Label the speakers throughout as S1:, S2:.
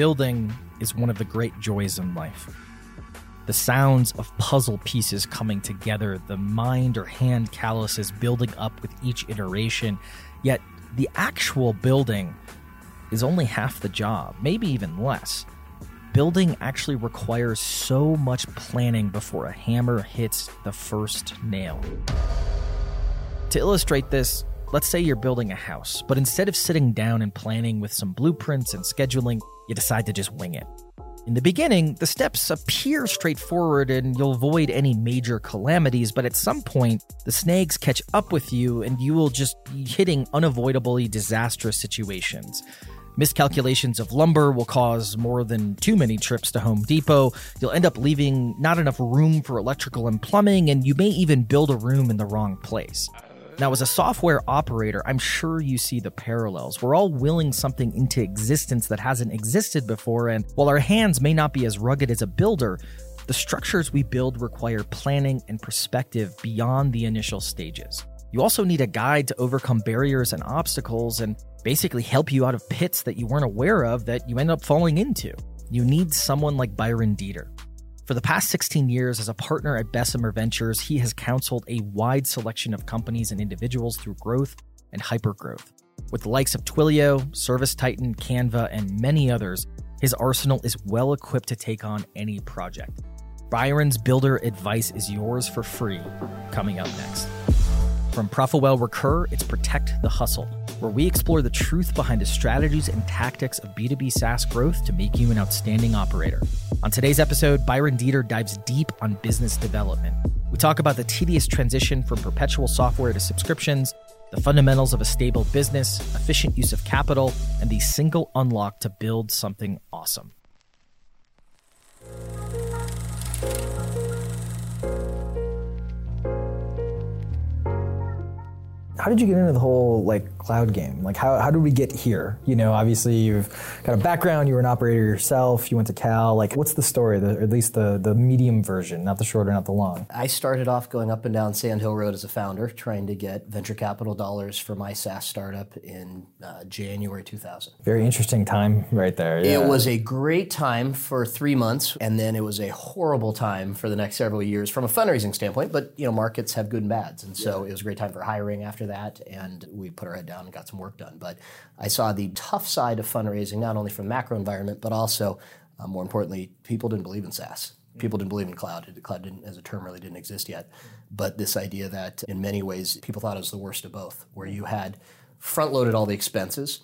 S1: Building is one of the great joys in life. The sounds of puzzle pieces coming together, the mind or hand calluses building up with each iteration, yet the actual building is only half the job, maybe even less. Building actually requires so much planning before a hammer hits the first nail. To illustrate this, let's say you're building a house, but instead of sitting down and planning with some blueprints and scheduling, you decide to just wing it. In the beginning, the steps appear straightforward and you'll avoid any major calamities, but at some point, the snags catch up with you and you will just be hitting unavoidably disastrous situations. Miscalculations of lumber will cause more than too many trips to Home Depot. You'll end up leaving not enough room for electrical and plumbing, and you may even build a room in the wrong place. Now, as a software operator, I'm sure you see the parallels. We're all willing something into existence that hasn't existed before, and while our hands may not be as rugged as a builder, the structures we build require planning and perspective beyond the initial stages. You also need a guide to overcome barriers and obstacles and basically help you out of pits that you weren't aware of that you end up falling into. You need someone like Byron Deeter. For the past 16 years, as a partner at Bessemer Ventures, he has counseled a wide selection of companies and individuals through growth and hypergrowth. With the likes of Twilio, ServiceTitan, Canva, and many others, his arsenal is well equipped to take on any project. Byron's builder advice is yours for free, coming up next. From Profitwell Recur, it's Protect the Hustle, where we explore the truth behind the strategies and tactics of B2B SaaS growth to make you an outstanding operator. On today's episode, Byron Deeter dives deep on business development. We talk about the tedious transition from perpetual software to subscriptions, the fundamentals of a stable business, efficient use of capital, and the single unlock to build something awesome.
S2: how did you get into the whole like cloud game? Like how, how did we get here? You know, obviously you've got a background, you were an operator yourself, you went to Cal. Like what's the story, the, or at least the, the medium version, not the shorter, not the long?
S3: I started off going up and down Sand Hill Road as a founder, trying to get venture capital dollars for my SaaS startup in uh, January 2000.
S2: Very interesting time right there.
S3: Yeah. It was a great time for three months, and then it was a horrible time for the next several years from a fundraising standpoint. But you know, markets have good and bads, and so yeah. it was a great time for hiring after that, and we put our head down and got some work done. But I saw the tough side of fundraising, not only from macro environment, but also, uh, more importantly, people didn't believe in SaaS. People didn't believe in cloud. Cloud didn't, as a term really didn't exist yet. But this idea that in many ways people thought it was the worst of both, where you had front loaded all the expenses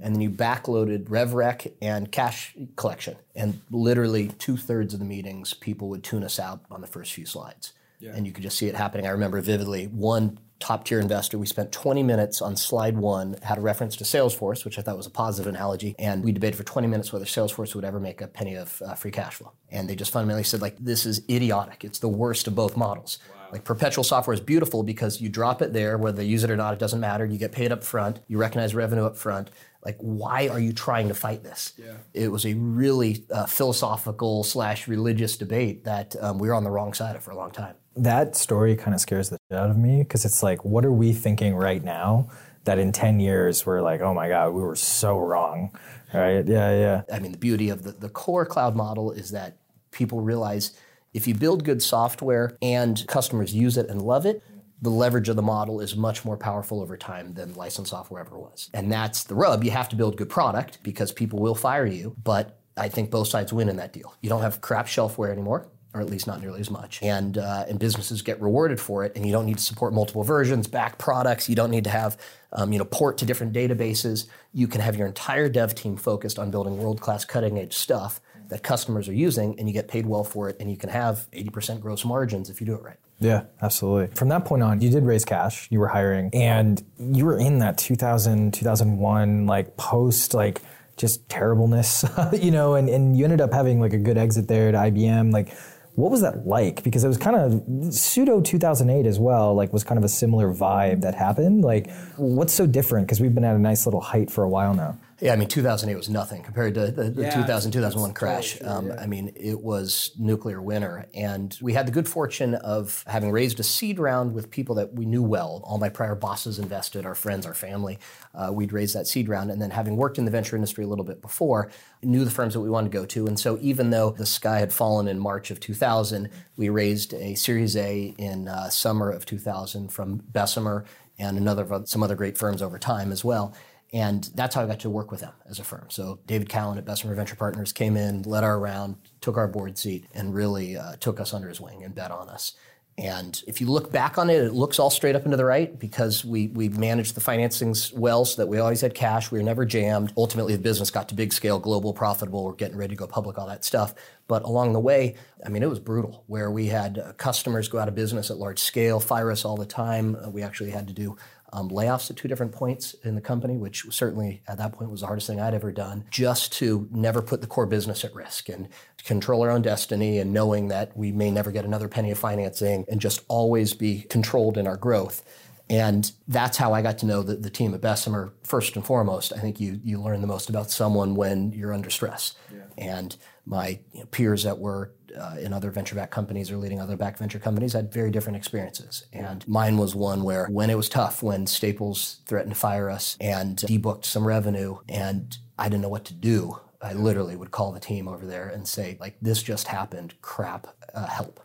S3: and then you backloaded RevRec and cash collection. And literally two thirds of the meetings, people would tune us out on the first few slides. Yeah. And you could just see it happening. I remember vividly one top tier investor. We spent 20 minutes on slide one, had a reference to Salesforce, which I thought was a positive analogy, and we debated for 20 minutes whether Salesforce would ever make a penny of uh, free cash flow. And they just fundamentally said, like, this is idiotic. It's the worst of both models. Wow. Like perpetual software is beautiful because you drop it there, whether they use it or not, it doesn't matter. You get paid up front, you recognize revenue up front. Like, why are you trying to fight this? Yeah. It was a really uh, philosophical slash religious debate that um, we were on the wrong side of for a long time
S2: that story kind of scares the shit out of me because it's like, what are we thinking right now that in 10 years we're like, oh my God, we were so wrong. Right? Yeah, yeah.
S3: I mean, the beauty of the, the core cloud model is that people realize if you build good software and customers use it and love it, the leverage of the model is much more powerful over time than licensed software ever was. And that's the rub. You have to build good product because people will fire you, but I think both sides win in that deal. You don't have crap shelfware anymore or at least not nearly as much. And uh, and businesses get rewarded for it, and you don't need to support multiple versions, back products. You don't need to have um, you know port to different databases. You can have your entire dev team focused on building world class, cutting edge stuff that customers are using, and you get paid well for it, and you can have 80% gross margins if you do it right.
S2: Yeah, absolutely. From that point on, you did raise cash, you were hiring, and you were in that 2000, 2001, like post, like just terribleness, you know, and, and you ended up having like a good exit there to IBM. Like, what was that like? Because it was kind of pseudo 2008 as well, like was kind of a similar vibe that happened. Like, what's so different? Because we've been at a nice little height for a while now.
S3: Yeah, I mean, 2008 was nothing compared to the, the
S1: Yeah,
S3: 2000 2001 crash.
S1: true,
S3: um,
S1: yeah.
S3: I mean, it was nuclear winter, and we had the good fortune of having raised a seed round with people that we knew well. All my prior bosses invested, our friends, our family. Uh, we'd raised that seed round, and then having worked in the venture industry a little bit before, knew the firms that we wanted to go to. And so, even though the sky had fallen in March of 2000, we raised a Series A in uh, summer of 2000 from Bessemer and another some other great firms over time as well. And that's how I got to work with them as a firm. So David Cowan at Bessemer Venture Partners came in, led our round, took our board seat, and really uh, took us under his wing and bet on us. And if you look back on it, it looks all straight up and to the right because we we managed the financings well so that we always had cash. We were never jammed. Ultimately, the business got to big scale, global, profitable. We're getting ready to go public, all that stuff. But along the way, I mean, it was brutal where we had uh, customers go out of business at large scale, fire us all the time. Uh, we actually had to do um, layoffs at two different points in the company, which certainly at that point was the hardest thing I'd ever done, just to never put the core business at risk and control our own destiny and knowing that we may never get another penny of financing and just always be controlled in our growth. And that's how I got to know the, the team at Bessemer. First and foremost, I think you you learn the most about someone when you're under stress. And my you know, peers that were uh, in other venture back companies or leading other back venture companies had very different experiences. And mine was one where when it was tough, when Staples threatened to fire us and debooked some revenue, and I didn't know what to do. I literally would call the team over there and say, like, this just happened. Crap, uh, help.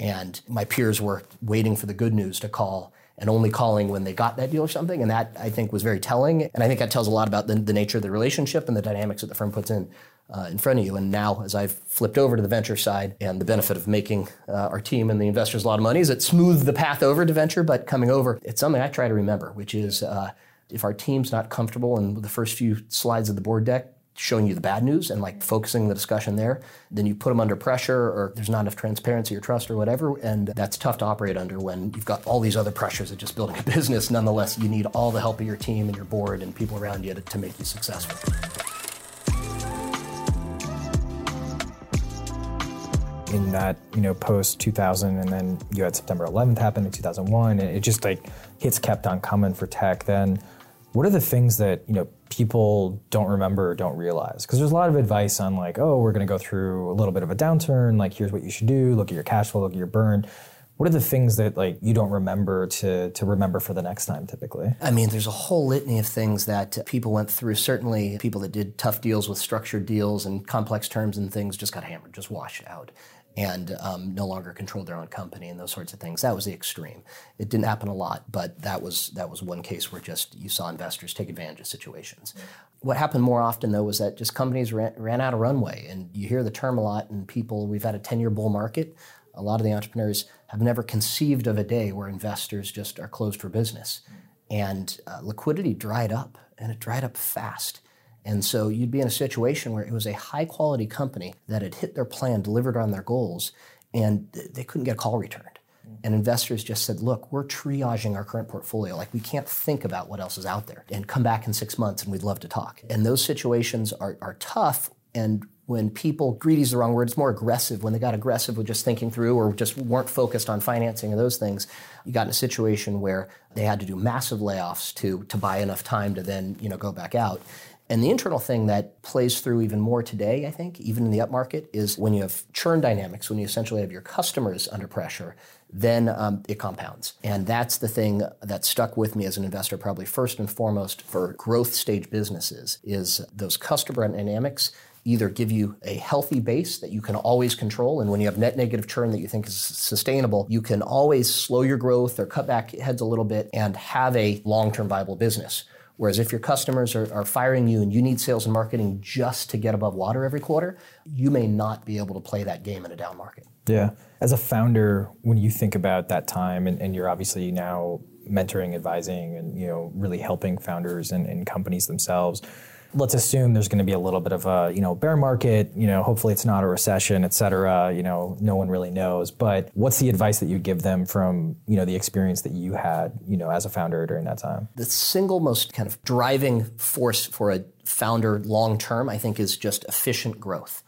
S3: And my peers were waiting for the good news to call and only calling when they got that deal or something. And that I think was very telling. And I think that tells a lot about the, the nature of the relationship and the dynamics that the firm puts in uh, in front of you. And now, as I've flipped over to the venture side, and the benefit of making uh, our team and the investors a lot of money is it smoothed the path over to venture. But coming over, it's something I try to remember, which is uh, if our team's not comfortable in the first few slides of the board deck, showing you the bad news and like focusing the discussion there, then you put them under pressure or there's not enough transparency or trust or whatever. And that's tough to operate under when you've got all these other pressures of just building a business. Nonetheless, you need all the help of your team and your board and people around you to, to make you successful.
S1: In that you know post 2000 and then you had september 11th happen in 2001 and it just like hits kept on coming for tech then what are the things that you know people don't remember or don't realize? Because there's a lot of advice on like oh we're going to go through a little bit of a downturn like here's what you should do look at your cash flow look at your burn. What are the things that like you don't remember to to remember for the next time typically?
S3: I mean, there's a whole litany of things that people went through. Certainly, people that did tough deals with structured deals and complex terms and things just got hammered, just washed out, and um, no longer controlled their own company and those sorts of things. That was the extreme. It didn't happen a lot, but that was that was one case where just you saw investors take advantage of situations. What happened more often though was that just companies ran, ran out of runway, and you hear the term a lot. And people, we've had a ten-year bull market. A lot of the entrepreneurs have never conceived of a day where investors just are closed for business and uh, liquidity dried up and it dried up fast and so you'd be in a situation where it was a high quality company that had hit their plan delivered on their goals and they couldn't get a call returned. Mm. And investors just said look we're triaging our current portfolio. Like we can't think about what else is out there and come back in six months and we'd love to talk. And those situations are, are tough. And when people greedy is the wrong word it's more aggressive. When they got aggressive with just thinking through or just weren't focused on financing or those things you got in a situation where they had to do massive layoffs to to buy enough time to then you know go back out and the internal thing that plays through even more today, I think, even in the upmarket, is when you have churn dynamics, when you essentially have your customers under pressure, then um, it compounds. And that's the thing that stuck with me as an investor, probably first and foremost for growth stage businesses, is those customer dynamics either give you a healthy base that you can always control, and when you have net negative churn that you think is sustainable, you can always slow your growth or cut back heads a little bit and have a long-term viable business. Whereas if your customers are, are, firing you and you need sales and marketing just to get above water every quarter, you may not be able to play that game in a down market.
S1: Yeah. As a founder, when you think about that time, and, and you're obviously now mentoring, advising, and you know really helping founders and, and companies themselves. Let's assume there's going to be a little bit of a you know bear market. You know, hopefully it's not a recession, et cetera. You know, no one really knows. But what's the advice that you give them from you know the experience that you had you know as a founder during that time?
S3: The single most kind of driving force for a founder long term, I think, is just efficient growth.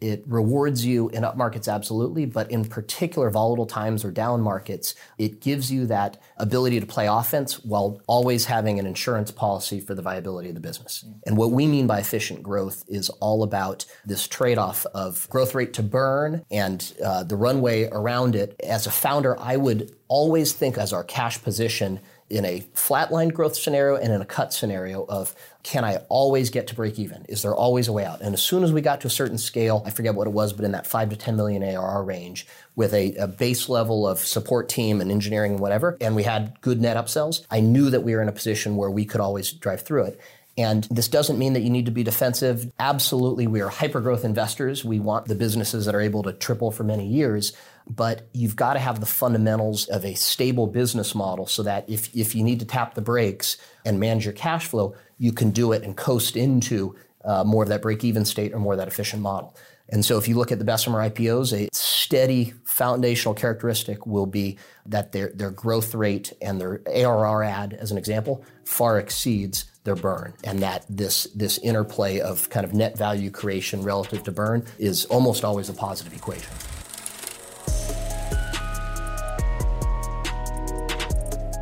S3: It rewards you in up markets, absolutely, but in particular volatile times or down markets, it gives you that ability to play offense while always having an insurance policy for the viability of the business. And what we mean by efficient growth is all about this trade off of growth rate to burn and uh, the runway around it. As a founder, I would always think as our cash position in a flatline growth scenario and in a cut scenario of can I always get to break even? Is there always a way out? And as soon as we got to a certain scale, I forget what it was, but in that five to 10 million ARR range with a, a base level of support team and engineering and whatever, and we had good net upsells, I knew that we were in a position where we could always drive through it. And this doesn't mean that you need to be defensive. Absolutely, we are hyper growth investors. We want the businesses that are able to triple for many years but you've got to have the fundamentals of a stable business model so that if, if you need to tap the brakes and manage your cash flow, you can do it and coast into uh, more of that break even state or more of that efficient model. And so if you look at the Bessemer IPOs, a steady foundational characteristic will be that their, their growth rate and their ARR add, as an example, far exceeds their burn. And that this, this interplay of kind of net value creation relative to burn is almost always a positive equation.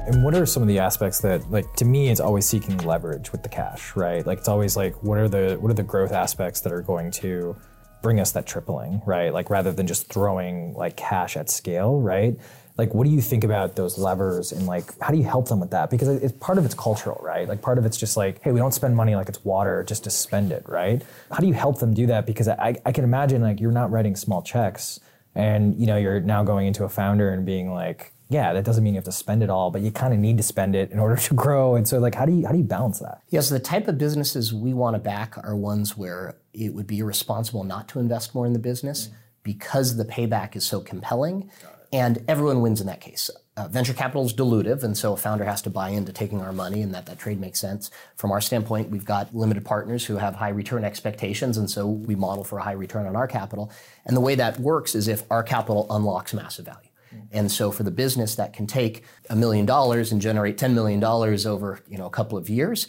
S1: And what are some of the aspects that, like, to me, it's always seeking leverage with the cash, right? Like, it's always like, what are the what are the growth aspects that are going to bring us that tripling, right? Like, rather than just throwing like cash at scale, right? Like, what do you think about those levers, and like, how do you help them with that? Because it's part of it's cultural, right? Like, part of it's just like, hey, we don't spend money like it's water just to spend it, right? How do you help them do that? Because I, I can imagine like you're not writing small checks, and you know you're now going into a founder and being like yeah, that doesn't mean you have to spend it all, but you kind of need to spend it in order to grow. And so, like, how do you how do you balance that?
S3: Yes, yeah, so the type of businesses we want to back are ones where it would be irresponsible not to invest more in the business mm-hmm. because the payback is so compelling, and everyone wins in that case. Uh, venture capital is dilutive, and so a founder has to buy into taking our money, and that that trade makes sense. From our standpoint, we've got limited partners who have high return expectations, and so we model for a high return on our capital. And the way that works is if our capital unlocks massive value. And so for the business that can take a million dollars and generate $10 million over you know, a couple of years,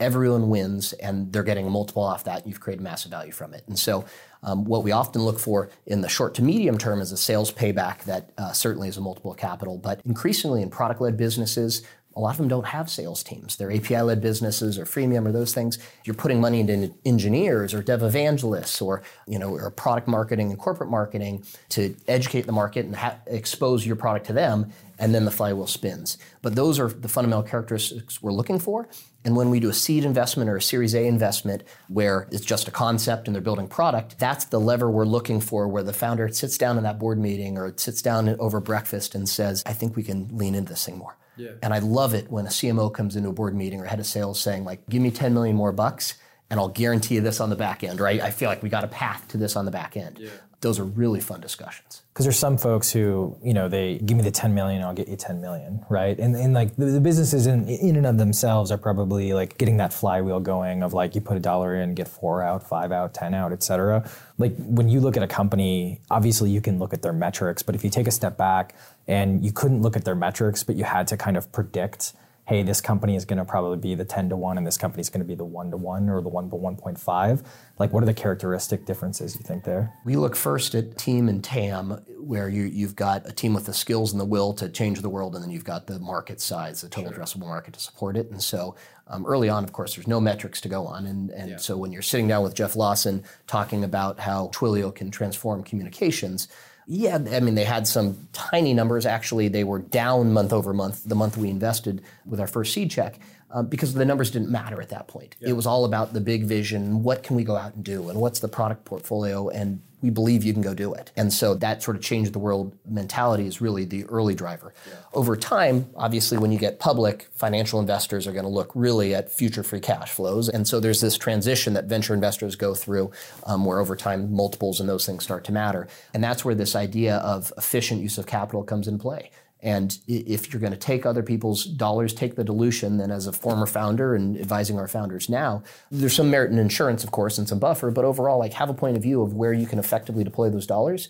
S3: everyone wins and they're getting a multiple off that. You've created massive value from it. And so um, what we often look for in the short to medium term is a sales payback that uh, certainly is a multiple of capital. But increasingly in product led businesses, a lot of them don't have sales teams. They're API led businesses or freemium or those things. You're putting money into engineers or dev evangelists or, you know, or product marketing and corporate marketing to educate the market and ha- expose your product to them, and then the flywheel spins. But those are the fundamental characteristics we're looking for. And when we do a seed investment or a Series A investment where it's just a concept and they're building product, that's the lever we're looking for where the founder sits down in that board meeting or sits down over breakfast and says, I think we can lean into this thing more. Yeah. And I love it when a CMO comes into a board meeting or head of sales saying, like, give me 10 million more bucks and I'll guarantee you this on the back end, right? I feel like we got a path to this on the back end. Yeah. Those are really fun discussions.
S1: Because there's some folks who, you know, they give me the 10 million, I'll get you 10 million, right? And, and like the, the businesses in, in and of themselves are probably like getting that flywheel going of like you put a dollar in, get four out, five out, 10 out, et cetera. Like when you look at a company, obviously you can look at their metrics, but if you take a step back and you couldn't look at their metrics, but you had to kind of predict hey, this company is going to probably be the 10 to 1 and this company is going to be the 1 to 1 or the 1 to 1.5? Like, what are the characteristic differences you think there?
S3: We look first at team and TAM, where you, you've got a team with the skills and the will to change the world, and then you've got the market size, the total sure. addressable market to support it. And so um, early on, of course, there's no metrics to go on. And, and yeah. so when you're sitting down with Jeff Lawson talking about how Twilio can transform communications, yeah, I mean, they had some tiny numbers. Actually, they were down month over month the month we invested with our first seed check um, because the numbers didn't matter at that point. Yeah. It was all about the big vision what can we go out and do, and what's the product portfolio, and we believe you can go do it. And so that sort of change the world mentality is really the early driver. Yeah. Over time, obviously, when you get public, financial investors are going to look really at future free cash flows. And so there's this transition that venture investors go through um, where over time multiples and those things start to matter. And that's where this idea of efficient use of capital comes in play. And if you're going to take other people's dollars, take the dilution, then as a former founder and advising our founders now, there's some merit in insurance, of course, and some buffer, but overall, like have a point of view of where you can effectively deploy those dollars.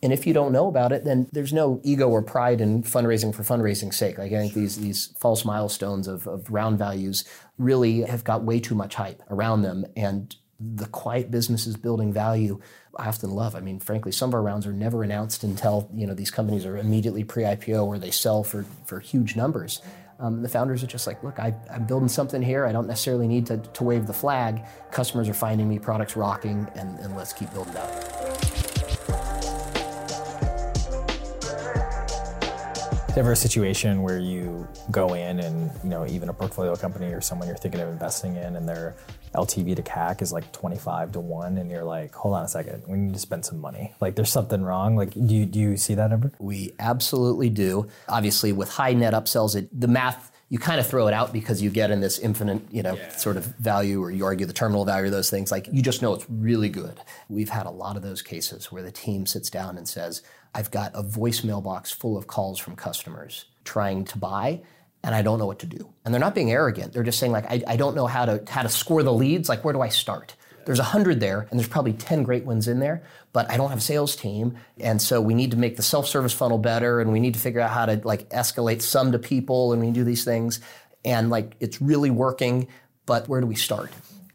S3: And if you don't know about it, then there's no ego or pride in fundraising for fundraising's sake. Like I think these these false milestones of, of round values really have got way too much hype around them. And the quiet businesses building value I often love. I mean, frankly, some of our rounds are never announced until you know these companies are immediately pre-IPO where they sell for for huge numbers. Um, the founders are just like, look, I, am building something here. I don't necessarily need to, to wave the flag. Customers are finding me, products rocking, and, and let's keep building out.
S1: ever a situation where you go in and you know even a portfolio company or someone you're thinking of investing in and their LTV to CAC is like 25 to 1 and you're like hold on a second we need to spend some money like there's something wrong like do you, do you see that ever
S3: we absolutely do obviously with high net upsells it, the math you kind of throw it out because you get in this infinite, you know, yeah. sort of value, or you argue the terminal value of those things. Like you just know it's really good. We've had a lot of those cases where the team sits down and says, I've got a voicemail box full of calls from customers trying to buy and I don't know what to do. And they're not being arrogant. They're just saying like, I, I don't know how to how to score the leads. Like, where do I start? There's a hundred there, and there's probably ten great ones in there. But I don't have a sales team, and so we need to make the self-service funnel better, and we need to figure out how to like escalate some to people, and we do these things, and like it's really working. But where do we start?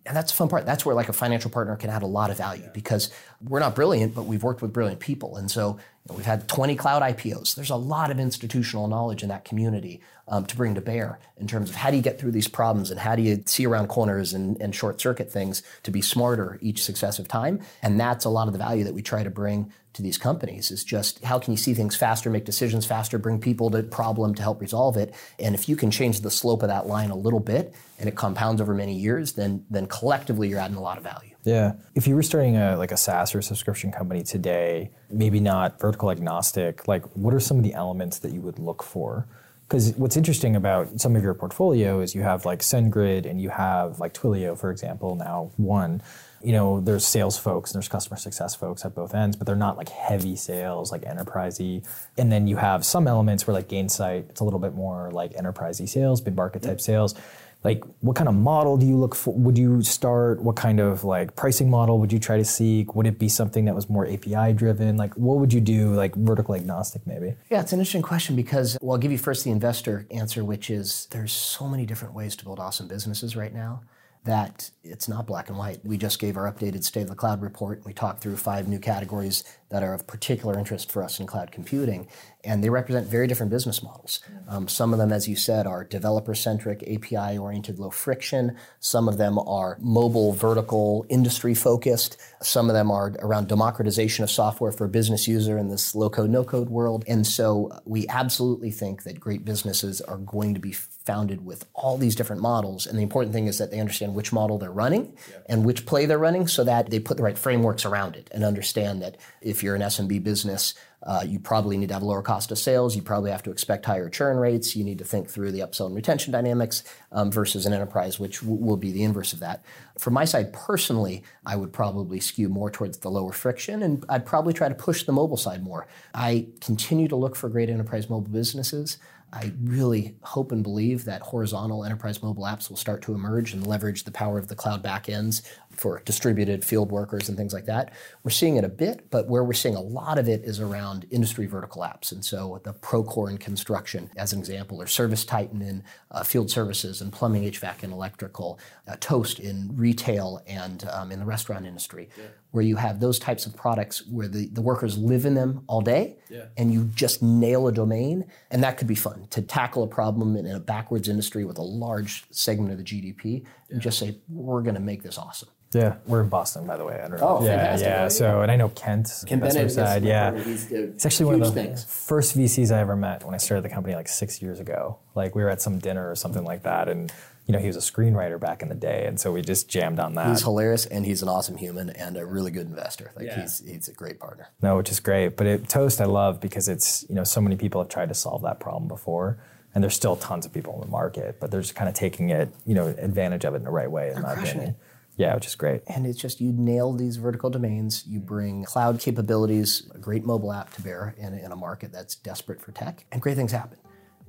S3: And that's the fun part. That's where like a financial partner can add a lot of value because we're not brilliant, but we've worked with brilliant people. And so you know, we've had 20 cloud IPOs. There's a lot of institutional knowledge in that community um, to bring to bear in terms of how do you get through these problems and how do you see around corners and, and short circuit things to be smarter each successive time. And that's a lot of the value that we try to bring to these companies is just how can you see things faster, make decisions faster, bring people to problem to help resolve it. And if you can change the slope of that line a little bit and it compounds over many years, then then collectively you're adding a lot of value.
S1: Yeah. If you were starting a like a SaaS or subscription company today, maybe not vertical agnostic, like what are some of the elements that you would look for? Because what's interesting about some of your portfolio is you have like SendGrid and you have like Twilio, for example, now one. You know, there's sales folks and there's customer success folks at both ends, but they're not like heavy sales, like enterprisey. And then you have some elements where like Gainsight, it's a little bit more like enterprisey sales, big market type sales like what kind of model do you look for would you start what kind of like pricing model would you try to seek would it be something that was more api driven like what would you do like vertical agnostic maybe
S3: yeah it's an interesting question because well i'll give you first the investor answer which is there's so many different ways to build awesome businesses right now that it's not black and white. We just gave our updated State of the Cloud report. We talked through five new categories that are of particular interest for us in cloud computing, and they represent very different business models. Um, some of them, as you said, are developer centric, API oriented, low friction. Some of them are mobile, vertical, industry focused. Some of them are around democratization of software for a business user in this low code, no code world. And so we absolutely think that great businesses are going to be founded with all these different models. And the important thing is that they understand which model they're running yeah. and which play they're running so that they put the right frameworks around it and understand that if you're an SMB business, uh, you probably need to have a lower cost of sales. You probably have to expect higher churn rates. You need to think through the upsell and retention dynamics um, versus an enterprise, which w- will be the inverse of that. From my side, personally, I would probably skew more towards the lower friction, and I'd probably try to push the mobile side more. I continue to look for great enterprise mobile businesses. I really hope and believe that horizontal enterprise mobile apps will start to emerge and leverage the power of the cloud backends for distributed field workers and things like that. We're seeing it a bit, but where we're seeing a lot of it is around industry vertical apps. And so the Procore in construction, as an example, or Service Titan in uh, field services and plumbing, HVAC, and electrical, uh, Toast in retail and um, in the restaurant industry. Yeah where you have those types of products where the, the workers live in them all day yeah. and you just nail a domain. And that could be fun to tackle a problem in a backwards industry with a large segment of the GDP. And just say, we're going to make this awesome.
S1: Yeah, we're in Boston, by the way. I don't know. Oh, yeah, fantastic. yeah. So, and I know Kent,
S3: Kent Bennett,
S1: side. Yeah, it's actually one of the things. first VCs I ever met when I started the company like six years ago. Like we were at some dinner or something like that, and you know, he was a screenwriter back in the day, and so we just jammed on that.
S3: He's hilarious, and he's an awesome human and a really good investor. Like yeah. he's he's a great partner.
S1: No, which is great. But it, Toast, I love because it's you know so many people have tried to solve that problem before, and there's still tons of people in the market, but they're just kind of taking it you know advantage of it in the right way, in my opinion. It. Yeah, which is great.
S3: And it's just you nail these vertical domains, you bring cloud capabilities, a great mobile app to bear in, in a market that's desperate for tech, and great things happen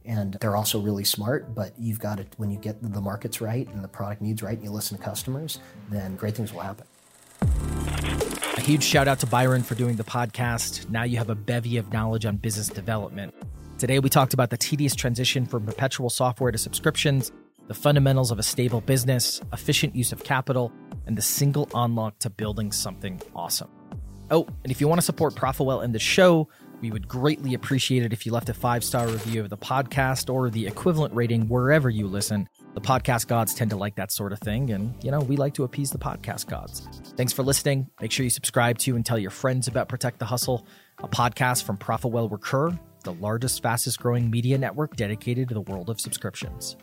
S3: and they're also really smart but you've got it when you get the markets right and the product needs right and you listen to customers then great things will happen
S4: a huge shout out to byron for doing the podcast now you have a bevy of knowledge on business development today we talked about the tedious transition from perpetual software to subscriptions the fundamentals of a stable business efficient use of capital
S1: and the single unlock to building something awesome. Oh, and if you want to support Profitwell and the show, we would greatly appreciate it if you left a five star review of the podcast or the equivalent rating wherever you listen. The podcast gods tend to like that sort of thing, and you know, we like to appease the podcast gods. Thanks for listening. Make sure you subscribe to and tell your friends about Protect the Hustle, a podcast from Profitwell Recur, the largest, fastest growing media network dedicated to the world of subscriptions.